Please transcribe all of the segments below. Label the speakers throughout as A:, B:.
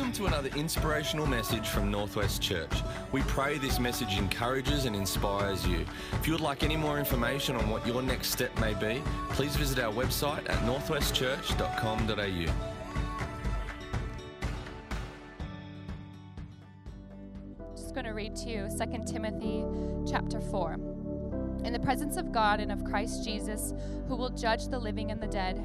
A: Welcome to another inspirational message from Northwest Church. We pray this message encourages and inspires you. If you would like any more information on what your next step may be, please visit our website at northwestchurch.com.au.
B: I'm just going to read to you 2 Timothy chapter 4. In the presence of God and of Christ Jesus, who will judge the living and the dead,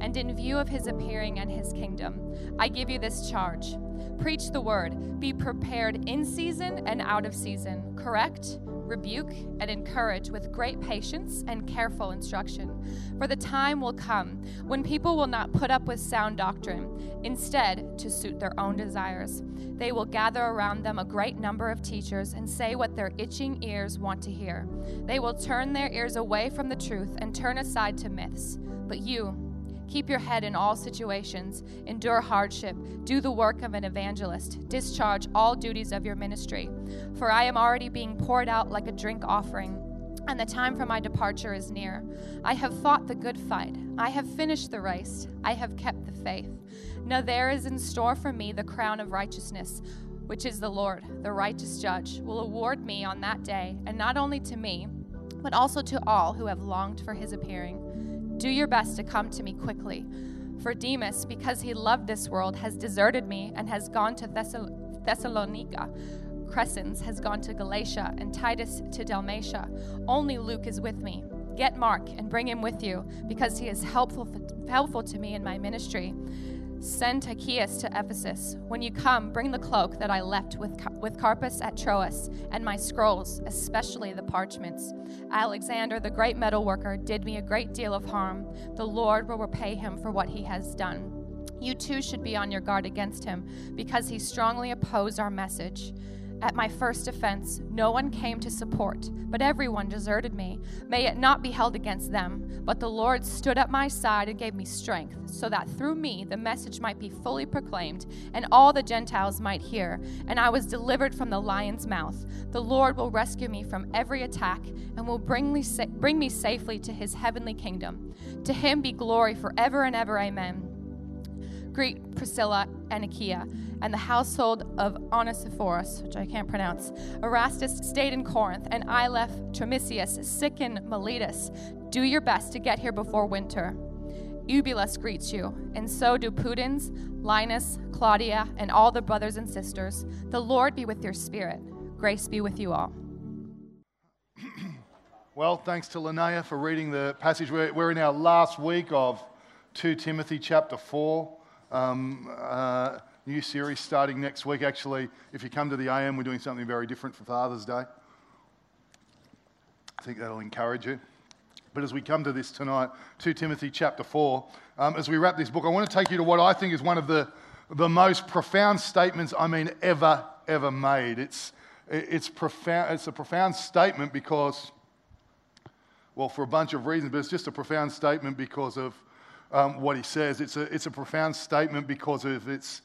B: and in view of his appearing and his kingdom, I give you this charge. Preach the word, be prepared in season and out of season, correct, rebuke, and encourage with great patience and careful instruction. For the time will come when people will not put up with sound doctrine. Instead, to suit their own desires, they will gather around them a great number of teachers and say what their itching ears want to hear. They will turn their ears away from the truth and turn aside to myths. But you, Keep your head in all situations, endure hardship, do the work of an evangelist, discharge all duties of your ministry. For I am already being poured out like a drink offering, and the time for my departure is near. I have fought the good fight, I have finished the race, I have kept the faith. Now there is in store for me the crown of righteousness. Which is the Lord, the righteous judge, will award me on that day, and not only to me, but also to all who have longed for his appearing. Do your best to come to me quickly. For Demas, because he loved this world, has deserted me and has gone to Thessal- Thessalonica. Crescens has gone to Galatia, and Titus to Dalmatia. Only Luke is with me. Get Mark and bring him with you, because he is helpful, helpful to me in my ministry. Send Tychicus to Ephesus. When you come, bring the cloak that I left with, with Carpus at Troas, and my scrolls, especially the parchments. Alexander, the great metal worker, did me a great deal of harm. The Lord will repay him for what he has done. You too should be on your guard against him, because he strongly opposed our message. At my first offense, no one came to support, but everyone deserted me. May it not be held against them. But the Lord stood at my side and gave me strength, so that through me the message might be fully proclaimed, and all the Gentiles might hear. And I was delivered from the lion's mouth. The Lord will rescue me from every attack, and will bring me, sa- bring me safely to his heavenly kingdom. To him be glory forever and ever. Amen. Greet Priscilla and Aquila and the household of Onesiphorus, which I can't pronounce. Erastus stayed in Corinth, and I left Trimisius sick in Miletus. Do your best to get here before winter. Eubulus greets you, and so do Pudens, Linus, Claudia, and all the brothers and sisters. The Lord be with your spirit. Grace be with you all.
C: Well, thanks to Linnea for reading the passage. We're, we're in our last week of 2 Timothy chapter 4. Um, uh, new series starting next week. Actually, if you come to the AM, we're doing something very different for Father's Day. I think that'll encourage you. But as we come to this tonight, 2 Timothy chapter 4, um, as we wrap this book, I want to take you to what I think is one of the, the most profound statements, I mean, ever, ever made. It's, it's, profound, it's a profound statement because, well, for a bunch of reasons, but it's just a profound statement because of um, what he says. It's a, it's a profound statement because of its,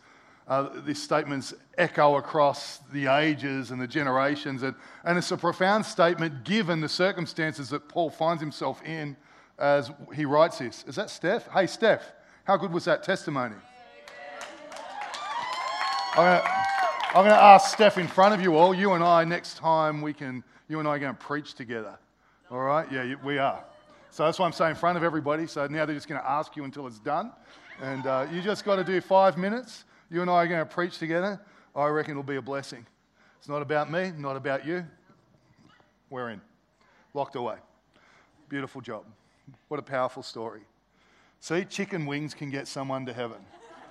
C: uh, these statements echo across the ages and the generations. And, and it's a profound statement given the circumstances that Paul finds himself in as he writes this. Is that Steph? Hey, Steph, how good was that testimony? I'm going to ask Steph in front of you all. You and I, next time we can, you and I are going to preach together. All right? Yeah, we are. So that's why I'm saying in front of everybody. So now they're just going to ask you until it's done. And uh, you just got to do five minutes. You and I are going to preach together. I reckon it'll be a blessing. It's not about me, not about you. We're in. Locked away. Beautiful job. What a powerful story. See, chicken wings can get someone to heaven.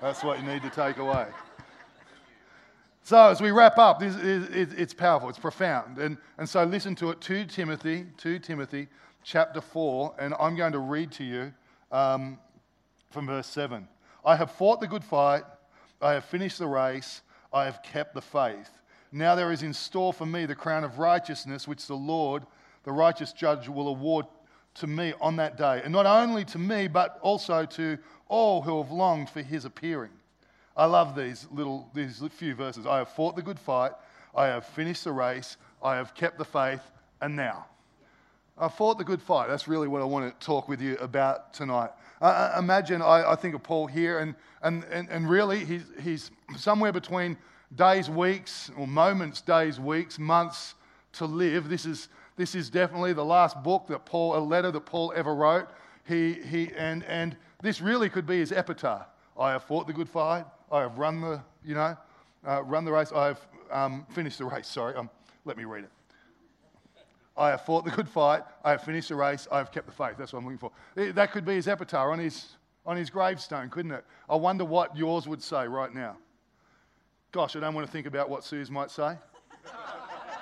C: That's what you need to take away. So, as we wrap up, this is, it's powerful, it's profound. And, and so, listen to it 2 Timothy, 2 Timothy chapter 4, and I'm going to read to you um, from verse 7. I have fought the good fight, I have finished the race, I have kept the faith. Now there is in store for me the crown of righteousness, which the Lord, the righteous judge, will award to me on that day. And not only to me, but also to all who have longed for his appearing. I love these little, these few verses. I have fought the good fight, I have finished the race, I have kept the faith, and now I fought the good fight. That's really what I want to talk with you about tonight. Uh, imagine, I, I, think of Paul here, and, and, and, and really, he's, he's somewhere between days, weeks, or moments, days, weeks, months to live. This is, this is definitely the last book that Paul, a letter that Paul ever wrote. He, he, and, and this really could be his epitaph. I have fought the good fight. I have run the, you know, uh, run the race. I have um, finished the race. Sorry, um, let me read it. I have fought the good fight. I have finished the race. I have kept the faith. That's what I'm looking for. That could be his epitaph on his, on his gravestone, couldn't it? I wonder what yours would say right now. Gosh, I don't want to think about what Sue's might say.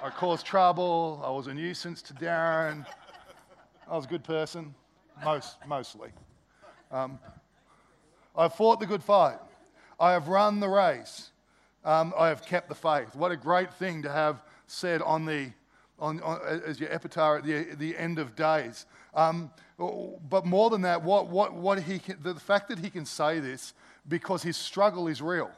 C: I caused trouble. I was a nuisance to Darren. I was a good person, most, mostly. Um, I've fought the good fight. I have run the race. Um, I have kept the faith. What a great thing to have said on the, on, on as your epitaph at the, the end of days. Um, but more than that, what, what, what he can, the fact that he can say this because his struggle is real.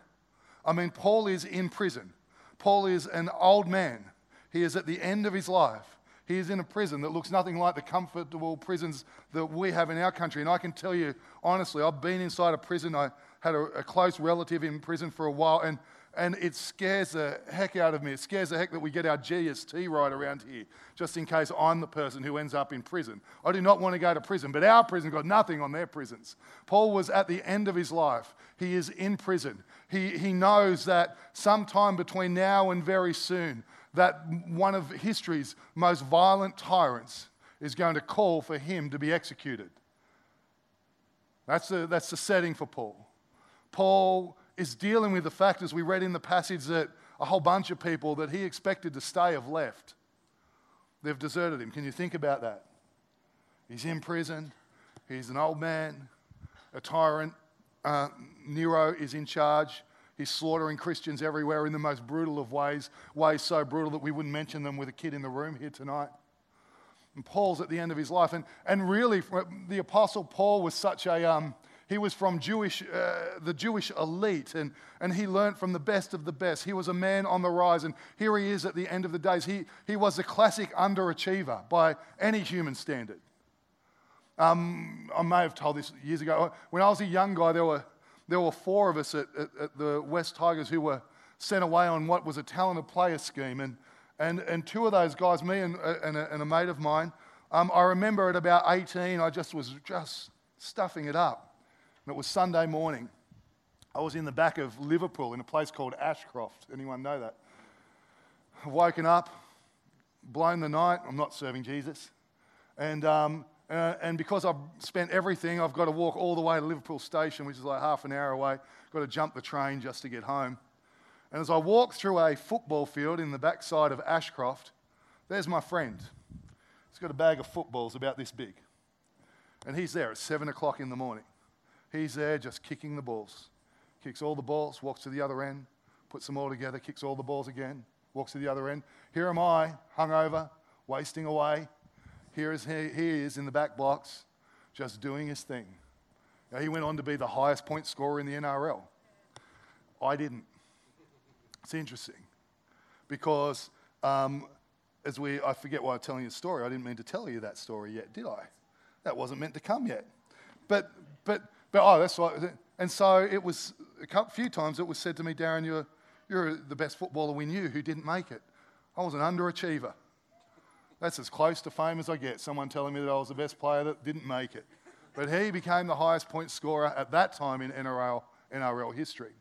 C: I mean, Paul is in prison. Paul is an old man. He is at the end of his life. He is in a prison that looks nothing like the comfortable prisons that we have in our country. And I can tell you, honestly, I've been inside a prison. I had a, a close relative in prison for a while, and, and it scares the heck out of me. It scares the heck that we get our GST right around here, just in case I'm the person who ends up in prison. I do not want to go to prison, but our prison got nothing on their prisons. Paul was at the end of his life. He is in prison. He, he knows that sometime between now and very soon, that one of history's most violent tyrants is going to call for him to be executed. That's the, that's the setting for Paul. Paul is dealing with the fact, as we read in the passage, that a whole bunch of people that he expected to stay have left. They've deserted him. Can you think about that? He's in prison. He's an old man, a tyrant. Uh, Nero is in charge. He's slaughtering Christians everywhere in the most brutal of ways, ways so brutal that we wouldn't mention them with a kid in the room here tonight. And Paul's at the end of his life. And, and really, the Apostle Paul was such a, um, he was from Jewish, uh, the Jewish elite, and, and he learned from the best of the best. He was a man on the rise, and here he is at the end of the days. He, he was a classic underachiever by any human standard. Um, I may have told this years ago. When I was a young guy, there were there were four of us at, at, at, the West Tigers who were sent away on what was a talented player scheme. And, and, and two of those guys, me and, and, a, and a mate of mine, um, I remember at about 18, I just was just stuffing it up. And it was Sunday morning. I was in the back of Liverpool in a place called Ashcroft. Anyone know that? I've woken up, blown the night. I'm not serving Jesus. And um, uh, and because I've spent everything, I've got to walk all the way to Liverpool Station, which is like half an hour away. Got to jump the train just to get home. And as I walk through a football field in the backside of Ashcroft, there's my friend. He's got a bag of footballs about this big. And he's there at 7 o'clock in the morning. He's there just kicking the balls. Kicks all the balls, walks to the other end, puts them all together, kicks all the balls again, walks to the other end. Here am I, hungover, wasting away, here is he, he is in the back blocks, just doing his thing. Now, he went on to be the highest point scorer in the NRL. I didn't. It's interesting because um, as we, I forget why I'm telling you the story. I didn't mean to tell you that story yet, did I? That wasn't meant to come yet. But, but, but oh, that's right. And so it was a few times it was said to me, Darren, you're, you're the best footballer we knew who didn't make it. I was an underachiever. That's as close to fame as I get. Someone telling me that I was the best player that didn't make it. But he became the highest point scorer at that time in NRL, NRL history.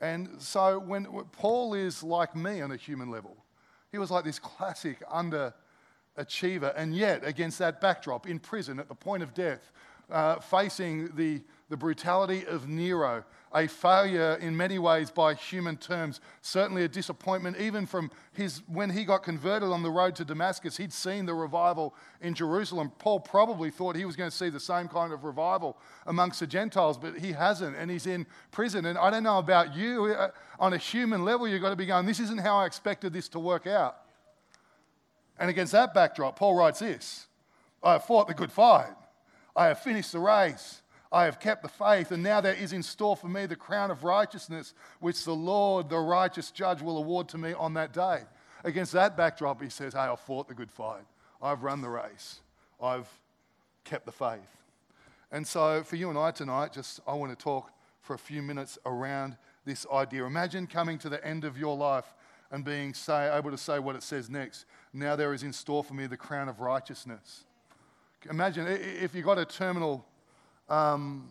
C: And so when, when Paul is like me on a human level, he was like this classic underachiever. And yet, against that backdrop, in prison at the point of death, uh, facing the, the brutality of Nero, a failure in many ways by human terms, certainly a disappointment. Even from his, when he got converted on the road to Damascus, he'd seen the revival in Jerusalem. Paul probably thought he was going to see the same kind of revival amongst the Gentiles, but he hasn't, and he's in prison. And I don't know about you, uh, on a human level, you've got to be going, this isn't how I expected this to work out. And against that backdrop, Paul writes this I have fought the good fight, I have finished the race. I have kept the faith, and now there is in store for me the crown of righteousness, which the Lord, the righteous judge, will award to me on that day. Against that backdrop, he says, Hey, I've fought the good fight. I've run the race. I've kept the faith. And so, for you and I tonight, just I want to talk for a few minutes around this idea. Imagine coming to the end of your life and being say, able to say what it says next. Now there is in store for me the crown of righteousness. Imagine if you got a terminal um,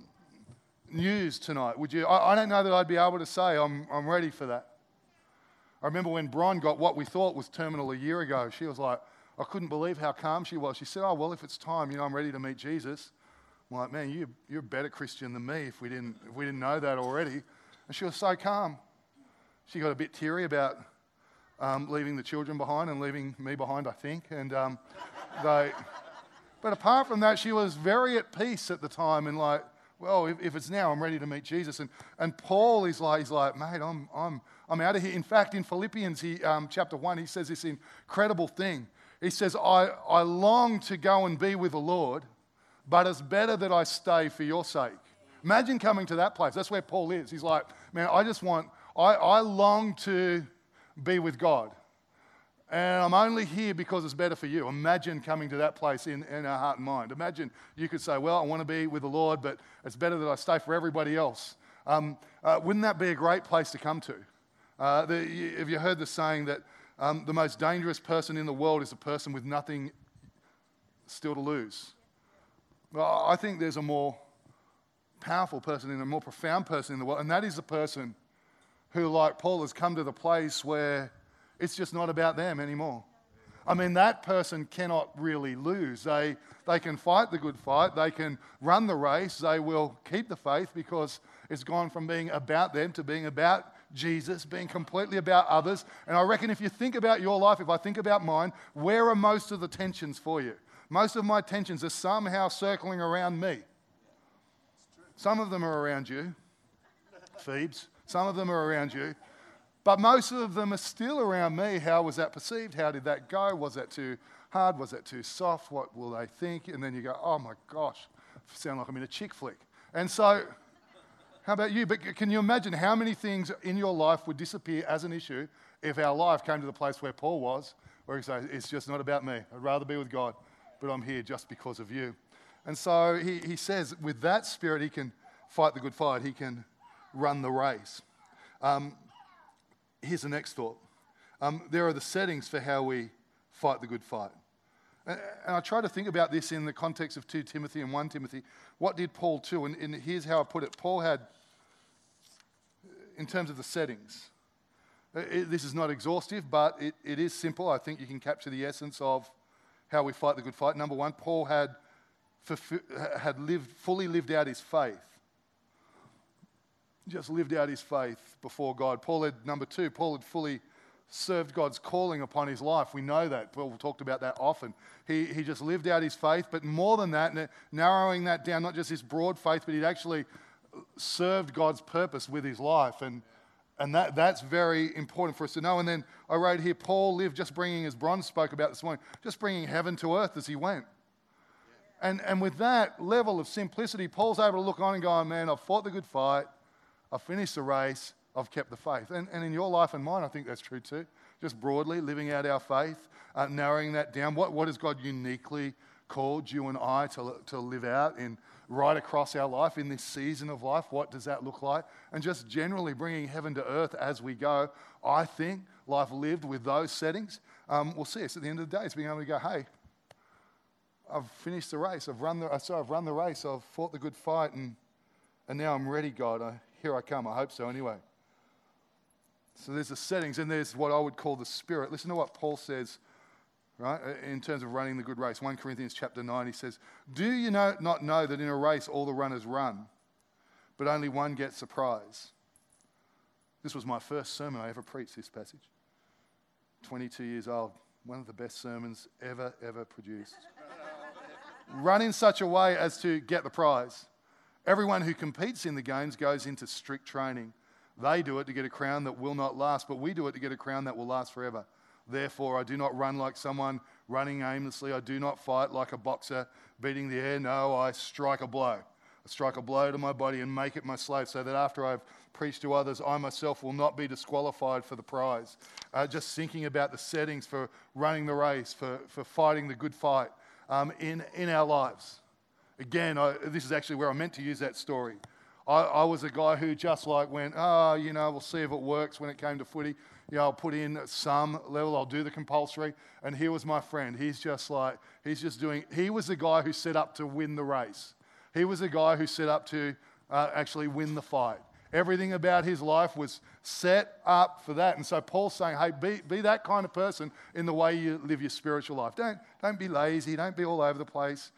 C: news tonight, would you? I, I, don't know that I'd be able to say I'm, I'm ready for that. I remember when Bron got what we thought was terminal a year ago, she was like, I couldn't believe how calm she was. She said, Oh, well, if it's time, you know, I'm ready to meet Jesus. I'm like, Man, you, you're a better Christian than me if we, didn't, if we didn't know that already. And she was so calm. She got a bit teary about um, leaving the children behind and leaving me behind, I think. And um, they, but apart from that, she was very at peace at the time and like, well, if, if, it's now, I'm ready to meet Jesus. And, and Paul is like, he's like, mate, I'm, I'm, I'm out of here. In fact, in Philippians he, um, chapter 1, he says this incredible thing. He says, I, I long to go and be with the Lord, but it's better that I stay for your sake. Imagine coming to that place. That's where Paul is. He's like, man, I just want, I, I long to be with God. And I'm only here because it's better for you. Imagine coming to that place in, in our heart and mind. Imagine you could say, Well, I want to be with the Lord, but it's better that I stay for everybody else. Um, uh, wouldn't that be a great place to come to? Uh, the, have you heard the saying that um, the most dangerous person in the world is a person with nothing still to lose? Well, I think there's a more powerful person and a more profound person in the world, and that is the person who, like Paul, has come to the place where it's just not about them anymore. I mean, that person cannot really lose. They, they can fight the good fight, they can run the race, they will keep the faith because it's gone from being about them to being about Jesus, being completely about others. And I reckon if you think about your life, if I think about mine, where are most of the tensions for you? Most of my tensions are somehow circling around me. Some of them are around you, Phoebes. Some of them are around you. But most of them are still around me. How was that perceived? How did that go? Was that too hard? Was that too soft? What will they think? And then you go, oh my gosh, sound like I'm in a chick flick. And so, how about you? But can you imagine how many things in your life would disappear as an issue if our life came to the place where Paul was, where he said, it's just not about me. I'd rather be with God, but I'm here just because of you. And so he, he says, with that spirit, he can fight the good fight, he can run the race. Um, here's the next thought um, there are the settings for how we fight the good fight. And, I try to think about this in the context of 2 Timothy and 1 Timothy. What did Paul do? And, and here's how I put it Paul had, in terms of the settings, uh, it, this is not exhaustive, but it, it is simple. I think you can capture the essence of how we fight the good fight. Number one, Paul had, had lived, fully lived out his faith just lived out his faith before God. Paul had, number two, Paul had fully served God's calling upon his life. We know that. Paul talked about that often. He, he just lived out his faith, but more than that, narrowing that down, not just his broad faith, but he'd actually served God's purpose with his life. And, and that, that's very important for us to know. And then oh, I wrote here, Paul lived just bringing, as Bron spoke about this morning, just bringing heaven to earth as he went. And, and with that level of simplicity, Paul's able to look on and go, oh, man, I've fought the good fight. I've finished the race, I've kept the faith. And, and in your life and mine, I think that's true too. Just broadly, living out our faith, uh, narrowing that down. What, what has God uniquely called you and I to, to live out in right across our life in this season of life? What does that look like? And just generally bringing heaven to earth as we go. I think life lived with those settings um, will see us at the end of the day. It's being able to go, hey, I've finished the race. I've run the, so I've run the race. I've fought the good fight, and, and now I'm ready, God. I, here I come. I hope so anyway. So there's the settings, and there's what I would call the spirit. Listen to what Paul says, right, uh, in terms of running the good race. 1 Corinthians chapter 9, he says, Do you know, not know that in a race all the runners run, but only one gets the prize? This was my first sermon I ever preached, this passage. 22 years old. One of the best sermons ever, ever produced. Run in such a way as to get the prize. Everyone who competes in the games goes into strict training. They do it to get a crown that will not last, but we do it to get a crown that will last forever. Therefore, I do not run like someone running aimlessly. I do not fight like a boxer beating the air. No, I strike a blow. I strike a blow to my body and make it my slave so that after I've preached to others, I myself will not be disqualified for the prize. Uh, just thinking about the settings for running the race, for, for fighting the good fight um, in, in our lives. Again, I, this is actually where I meant to use that story. I, I was a guy who just like went, oh, you know, we'll see if it works when it came to footy. You know, I'll put in some level, I'll do the compulsory. And here was my friend. He's just like, he's just doing, he was the guy who set up to win the race. He was the guy who set up to uh, actually win the fight. Everything about his life was set up for that. And so Paul's saying, hey, be, be that kind of person in the way you live your spiritual life. Don't, don't be lazy, don't be all over the place.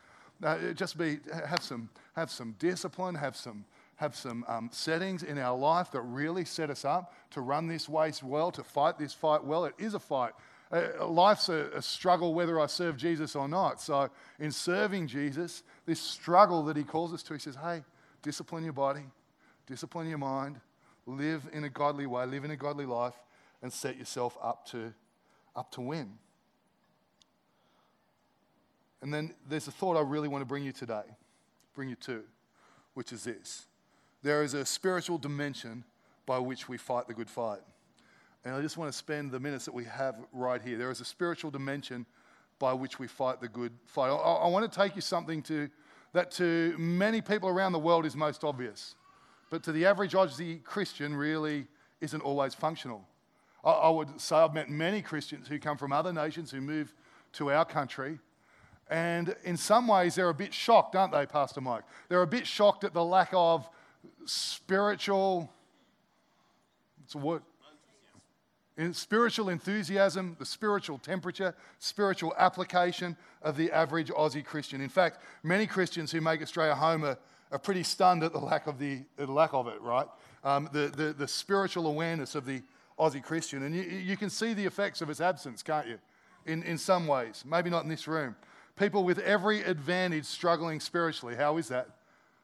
C: Uh, just be, have some, have some discipline, have some, have some um, settings in our life that really set us up to run this race well, to fight this fight well. It is a fight. Uh, life's a, a, struggle whether I serve Jesus or not. So, in serving Jesus, this struggle that he calls us to, he says, hey, discipline your body, discipline your mind, live in a godly way, live in a godly life, and set yourself up to, up to win. And then there's a thought I really want to bring you today, bring you to, which is this there is a spiritual dimension by which we fight the good fight. And I just want to spend the minutes that we have right here. There is a spiritual dimension by which we fight the good fight. I, I want to take you something to, that to many people around the world is most obvious, but to the average Aussie Christian really isn't always functional. I, I would say I've met many Christians who come from other nations who move to our country and in some ways, they're a bit shocked, aren't they, Pastor Mike? They're a bit shocked at the lack of spiritual, it's a word, in spiritual enthusiasm, the spiritual temperature, spiritual application of the average Aussie Christian. In fact, many Christians who make Australia home are, are pretty stunned at the lack of, the, the lack of it, right? Um, the, the, the spiritual awareness of the Aussie Christian. And you, you can see the effects of its absence, can't you? In, in some ways, maybe not in this room. People with every advantage struggling spiritually. How is that?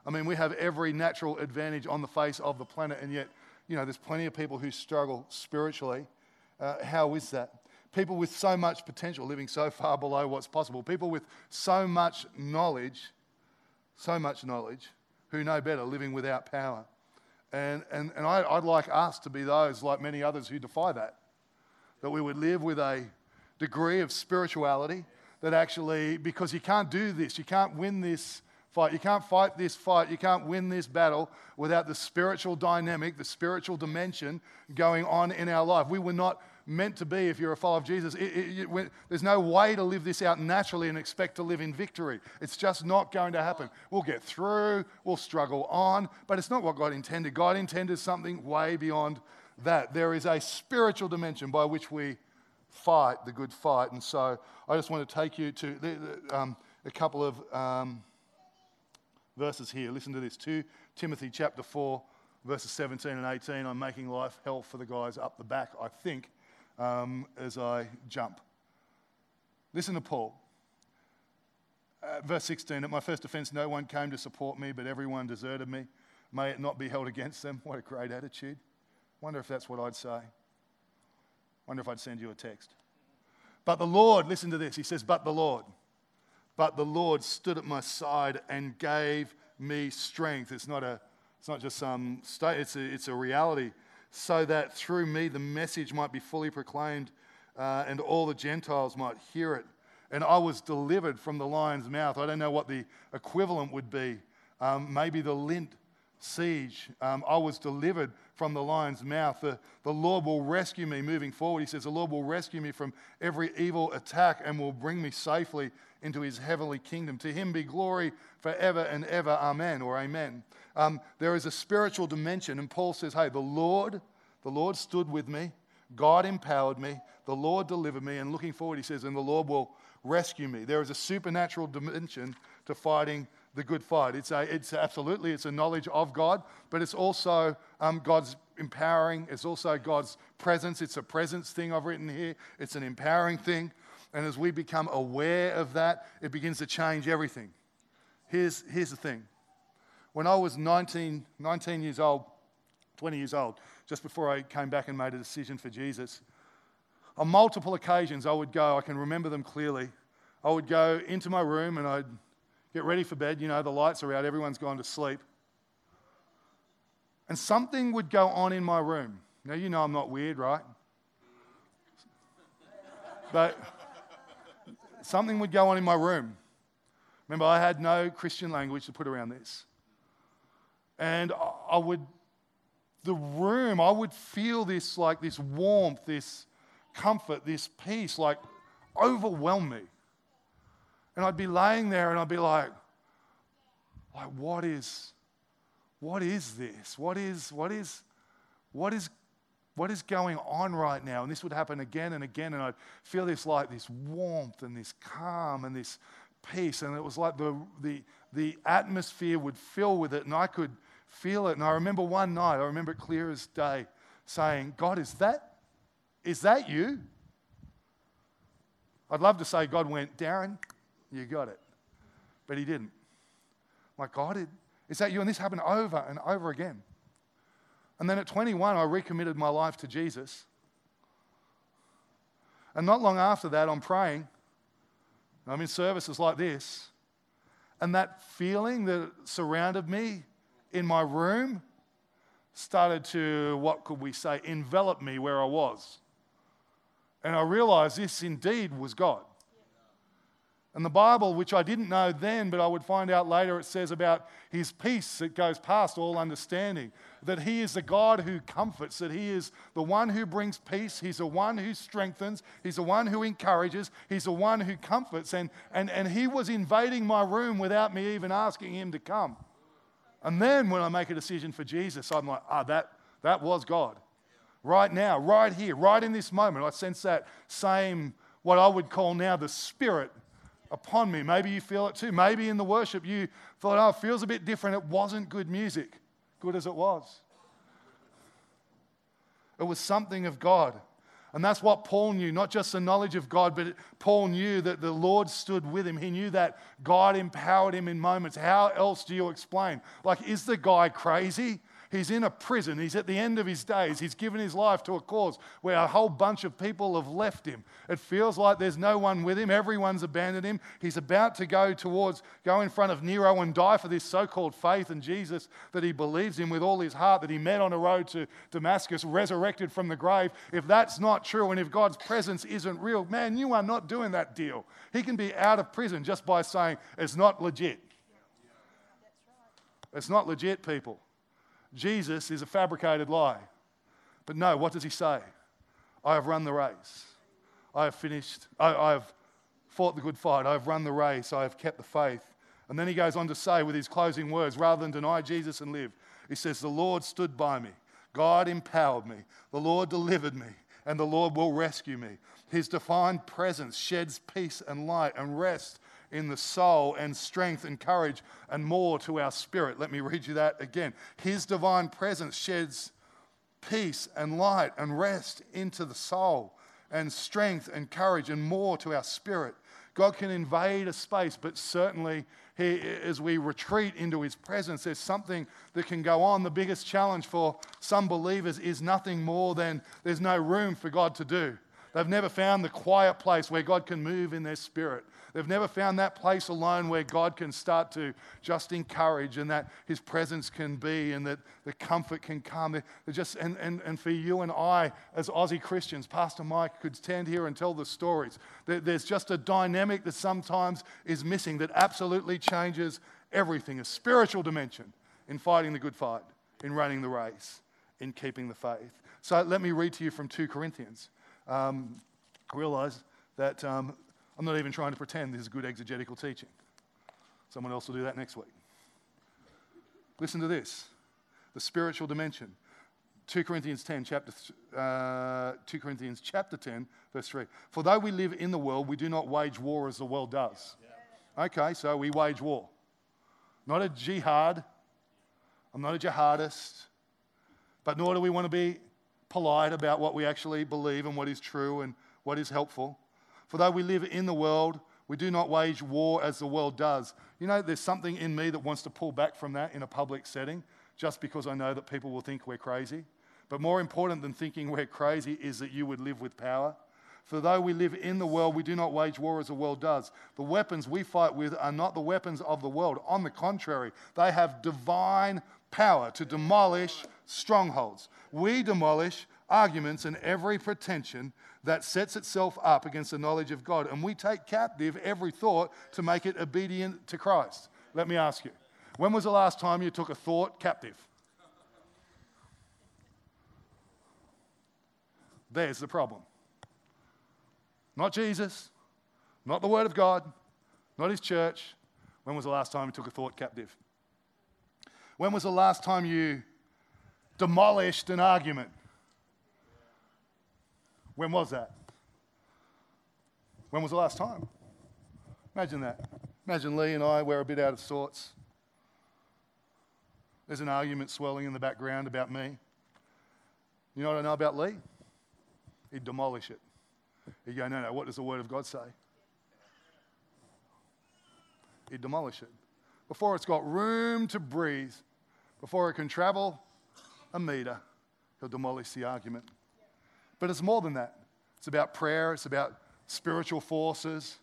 C: I mean, we have every natural advantage on the face of the planet, and yet, you know, there's plenty of people who struggle spiritually. Uh, how is that? People with so much potential living so far below what's possible. People with so much knowledge, so much knowledge, who know better, living without power. And, and, and I, I'd like us to be those, like many others, who defy that. That we would live with a degree of spirituality that actually, because you can't do this, you can't win this fight. You can't fight this fight. You can't win this battle without the spiritual dynamic, the spiritual dimension going on in our life. We were not meant to be, if you're a follower of Jesus, it, it, it, there's no way to live this out naturally and expect to live in victory. It's just not going to happen. We'll get through, we'll struggle on, but it's not what God intended. God intended something way beyond that. There is a spiritual dimension by which we fight the good fight. And so I just want to take you to um, a couple of. Um, verses here. Listen to this 2 Timothy chapter 4, verses 17 and 18. I'm making life hell for the guys up the back, I think, um, as I jump. Listen to Paul. Uh, verse 16 At my first offense, no one came to support me, but everyone deserted me. May it not be held against them. What a great attitude. Wonder if that's what I'd say. Wonder if I'd send you a text. But the Lord, listen to this. He says, But the Lord. But the Lord stood at my side and gave me strength. It's not, a, it's not just some state, it's a, it's a reality. So that through me the message might be fully proclaimed uh, and all the Gentiles might hear it. And I was delivered from the lion's mouth. I don't know what the equivalent would be. Um, maybe the lint siege. Um, I was delivered from the lion's mouth. The, the Lord will rescue me moving forward. He says, The Lord will rescue me from every evil attack and will bring me safely into his heavenly kingdom. To him be glory forever and ever. Amen or amen. Um, there is a spiritual dimension, and Paul says, Hey, the Lord, the Lord stood with me. God empowered me. The Lord delivered me. And looking forward, he says, and the Lord will rescue me. There is a supernatural dimension to fighting the good fight. It's, a, it's absolutely, it's a knowledge of God, but it's also um, God's empowering. It's also God's presence. It's a presence thing I've written here. It's an empowering thing. And as we become aware of that, it begins to change everything. Here's, here's the thing. When I was 19, 19 years old, 20 years old, just before I came back and made a decision for Jesus, on multiple occasions I would go, I can remember them clearly. I would go into my room and I'd get ready for bed. You know, the lights are out, everyone's gone to sleep. And something would go on in my room. Now, you know I'm not weird, right? But something would go on in my room. Remember, I had no Christian language to put around this. And I would, the room, I would feel this like this warmth, this comfort, this peace, like overwhelm me. And I'd be laying there and I'd be like, like, what is, what is this? What is, what is, what is, what is going on right now? And this would happen again and again, and I'd feel this like this warmth and this calm and this peace. And it was like the, the, the atmosphere would fill with it, and I could feel it. And I remember one night, I remember it clear as day, saying, God, is that, is that you? I'd love to say God went, Darren, you got it. But he didn't. My God, is that you? And this happened over and over again. And then at 21, I recommitted my life to Jesus. And not long after that, I'm praying. I'm in services like this. And that feeling that surrounded me in my room started to, what could we say, envelop me where I was. And I realized this indeed was God. And the Bible, which I didn't know then, but I would find out later, it says about his peace that goes past all understanding. That he is the God who comforts, that he is the one who brings peace, he's the one who strengthens, he's the one who encourages, he's the one who comforts. And, and, and he was invading my room without me even asking him to come. And then when I make a decision for Jesus, I'm like, ah, that, that was God. Right now, right here, right in this moment, I sense that same, what I would call now the Spirit upon me. Maybe you feel it too. Maybe in the worship you thought, oh, it feels a bit different. It wasn't good music, good as it was. It was something of God. And that's what Paul knew, not just the knowledge of God, but Paul knew that the Lord stood with him. He knew that God empowered him in moments. How else do you explain? Like, is the guy crazy? He's in a prison. He's at the end of his days. He's given his life to a cause where a whole bunch of people have left him. It feels like there's no one with him. Everyone's abandoned him. He's about to go towards, go in front of Nero and die for this so called faith in Jesus that he believes in with all his heart, that he met on a road to Damascus, resurrected from the grave. If that's not true and if God's presence isn't real, man, you are not doing that deal. He can be out of prison just by saying, it's not legit. It's not legit, people. Jesus is a fabricated lie. But no, what does he say? I have run the race. I have finished, I, I have fought the good fight. I have run the race. I have kept the faith. And then he goes on to say, with his closing words, rather than deny Jesus and live, he says, The Lord stood by me. God empowered me. The Lord delivered me. And the Lord will rescue me. His divine presence sheds peace and light and rest in the soul and strength and courage and more to our spirit. Let me read you that again. His divine presence sheds peace and light and rest into the soul and strength and courage and more to our spirit. God can invade a space, but certainly he, as we retreat into his presence, there's something that can go on. The biggest challenge for some believers is nothing more than there's no room for God to do. They've never found the quiet place where God can move in their spirit. They've never found that place alone where God can start to just encourage and that His presence can be and that the comfort can come. They're just, and, and, and for you and I, as Aussie Christians, Pastor Mike could stand here and tell the stories. There's just a dynamic that sometimes is missing that absolutely changes everything a spiritual dimension in fighting the good fight, in running the race, in keeping the faith. So let me read to you from 2 Corinthians. Um, realize that um, I'm not even trying to pretend this is good exegetical teaching. Someone else will do that next week. Listen to this the spiritual dimension. 2 Corinthians 10, chapter, uh, 2 Corinthians chapter 10, verse 3. For though we live in the world, we do not wage war as the world does. Okay, so we wage war. Not a jihad. I'm not a jihadist. But nor do we want to be polite about what we actually believe and what is true and what is helpful. For though we live in the world, we do not wage war as the world does. You know, there's something in me that wants to pull back from that in a public setting just because I know that people will think we're crazy. But more important than thinking we're crazy is that you would live with power. For though we live in the world, we do not wage war as the world does. The weapons we fight with are not the weapons of the world. On the contrary, they have divine power to demolish strongholds. We demolish arguments, and every pretension that sets itself up against the knowledge of God. And we take captive every thought to make it obedient to Christ. Let me ask you when was the last time you took a thought captive? There's the problem. Not Jesus, not the Word of God, not His church. When was the last time you took a thought captive? When was the last time you demolished an argument? When was that? When was the last time? Imagine that. Imagine Lee and I, we're a bit out of sorts. There's an argument swelling in the background about me. You know what I know about Lee? He'd demolish it. He'd go, no, no, what does the Word of God say? He'd demolish it. Before it's got room to breathe, before it can travel a meter, he'll demolish the argument. But it's more than that. It's about prayer, it's about spiritual forces,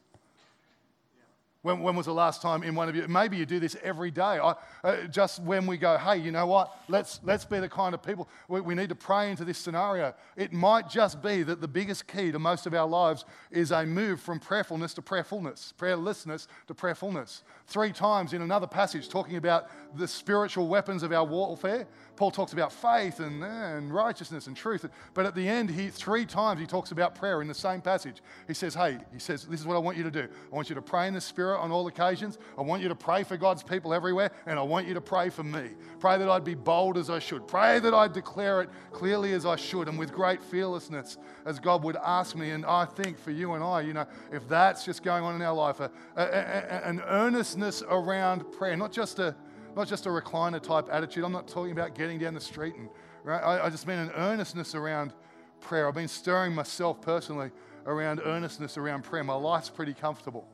C: when, when, was the last time in one of you? Maybe you do this every day. I, uh, just when we go, hey, you know what? Let's, let's be the kind of people. We, we need to pray into this scenario. It might just be that the biggest key to most of our lives is a move from prayerfulness to prayerfulness, prayerlessness to prayerfulness. Three times in another passage talking about the spiritual weapons of our warfare, Paul talks about faith and, and righteousness and truth. But at the end, he, three times he talks about prayer in the same passage. He says, hey, he says, this is what I want you to do. I want you to pray in the Spirit on all occasions. I want you to pray for God's people everywhere, and I want you to pray for me. Pray that I'd be bold as I should. Pray that I'd declare it clearly as I should and with great fearlessness as God would ask me. And I think for you and I, you know, if that's just going on in our life, a, a, a, an earnestness around prayer, not just a not just a recliner type attitude. I'm not talking about getting down the street and right. I, I just mean an earnestness around prayer. I've been stirring myself personally around earnestness around prayer. My life's pretty comfortable.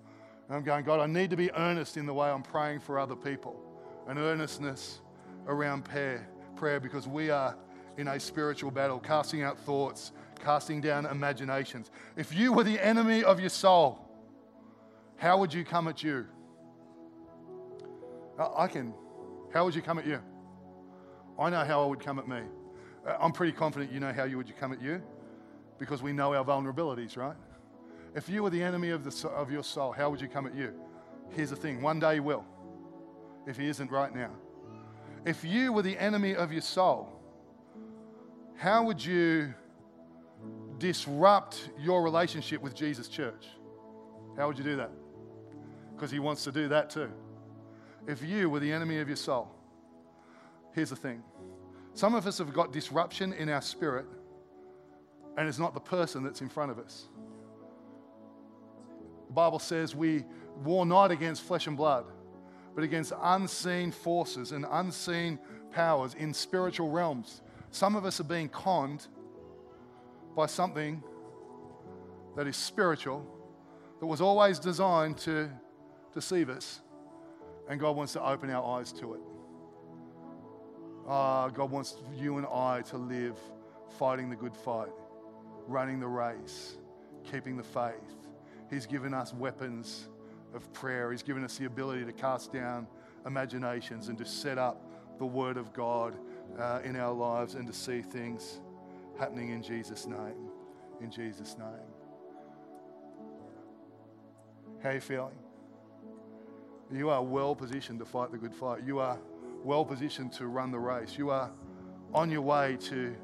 C: And I'm going, God, I need to be earnest in the way I'm praying for other people. An earnestness around prayer, prayer because we are in a spiritual battle, casting out thoughts, casting down imaginations. If you were the enemy of your soul, how would you come at you? I can. How would you come at you? I know how I would come at me. Uh, I'm pretty confident you know how you would come at you because we know our vulnerabilities, right? If you were the enemy of, the, of your soul, how would you come at you? Here's the thing one day he will, if he isn't right now. If you were the enemy of your soul, how would you disrupt your relationship with Jesus Church? How would you do that? Because he wants to do that too. If you were the enemy of your soul, here's the thing some of us have got disruption in our spirit, and it's not the person that's in front of us. The Bible says we war not against flesh and blood, but against unseen forces and unseen powers in spiritual realms. Some of us are being conned by something that is spiritual, that was always designed to deceive us, and God wants to open our eyes to it. Uh, God wants you and I to live fighting the good fight, running the race, keeping the faith, He's given us weapons of prayer. He's given us the ability to cast down imaginations and to set up the Word of God uh, in our lives and to see things happening in Jesus' name. In Jesus' name. How are you feeling? You are well positioned to fight the good fight. You are well positioned to run the race. You are on your way to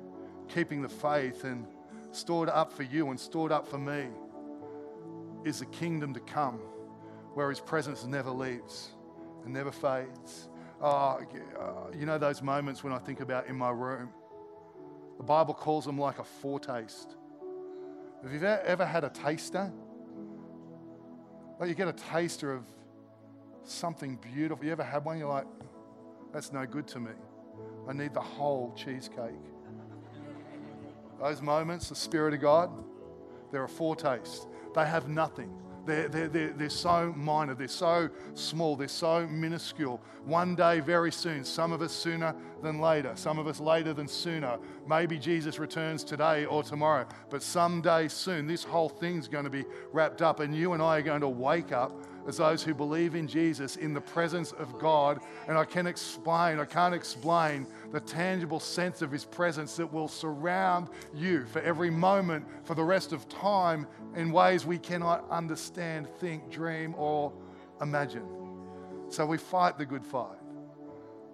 C: keeping the faith and stored up for you and stored up for me is the kingdom to come where his presence never leaves and never fades. Uh, you know those moments when I think about in my room? The Bible calls them like a foretaste. Have you ever had a taster? Like you get a taster of something beautiful. You ever had one? You're like, that's no good to me. I need the whole cheesecake. Those moments, the Spirit of God, they're a foretaste. They have nothing. They're, they're, they're, they're so minor, they're so small, they're so minuscule. One day, very soon, some of us sooner than later, some of us later than sooner. Maybe Jesus returns today or tomorrow, but someday soon, this whole thing's going to be wrapped up, and you and I are going to wake up as those who believe in Jesus in the presence of God. And I can explain, I can't explain the tangible sense of His presence that will surround you for every moment for the rest of time in ways we cannot understand, think, dream, or imagine. So we fight the good fight,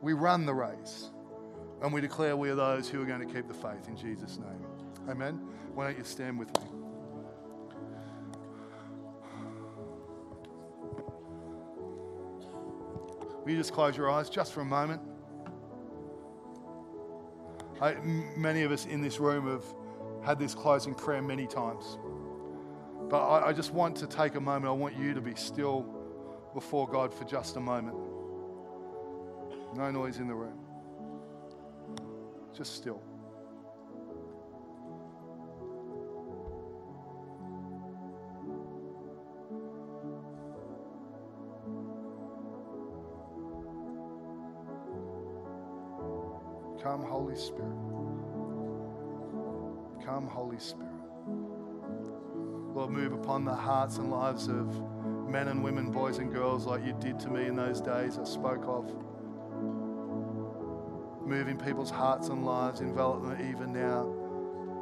C: we run the race, and we declare we are those who are going to keep the faith in Jesus' name. Amen. Why don't you stand with me? Will you just close your eyes just for a moment? Many of us in this room have had this closing prayer many times. But I, I just want to take a moment. I want you to be still before God for just a moment. No noise in the room. Just still. Holy Spirit. Come, Holy Spirit. Lord, move upon the hearts and lives of men and women, boys and girls, like you did to me in those days I spoke of. Move in people's hearts and lives, envelop them even now.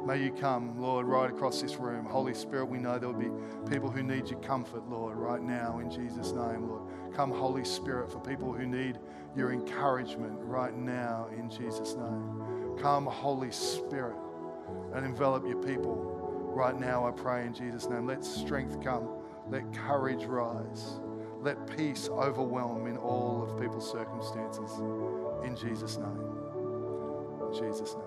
C: May you come, Lord, right across this room. Holy Spirit, we know there will be people who need your comfort, Lord, right now in Jesus' name, Lord. Come, Holy Spirit, for people who need your encouragement right now in Jesus' name. Come, Holy Spirit, and envelop your people right now, I pray in Jesus' name. Let strength come, let courage rise, let peace overwhelm in all of people's circumstances in Jesus' name. In Jesus' name.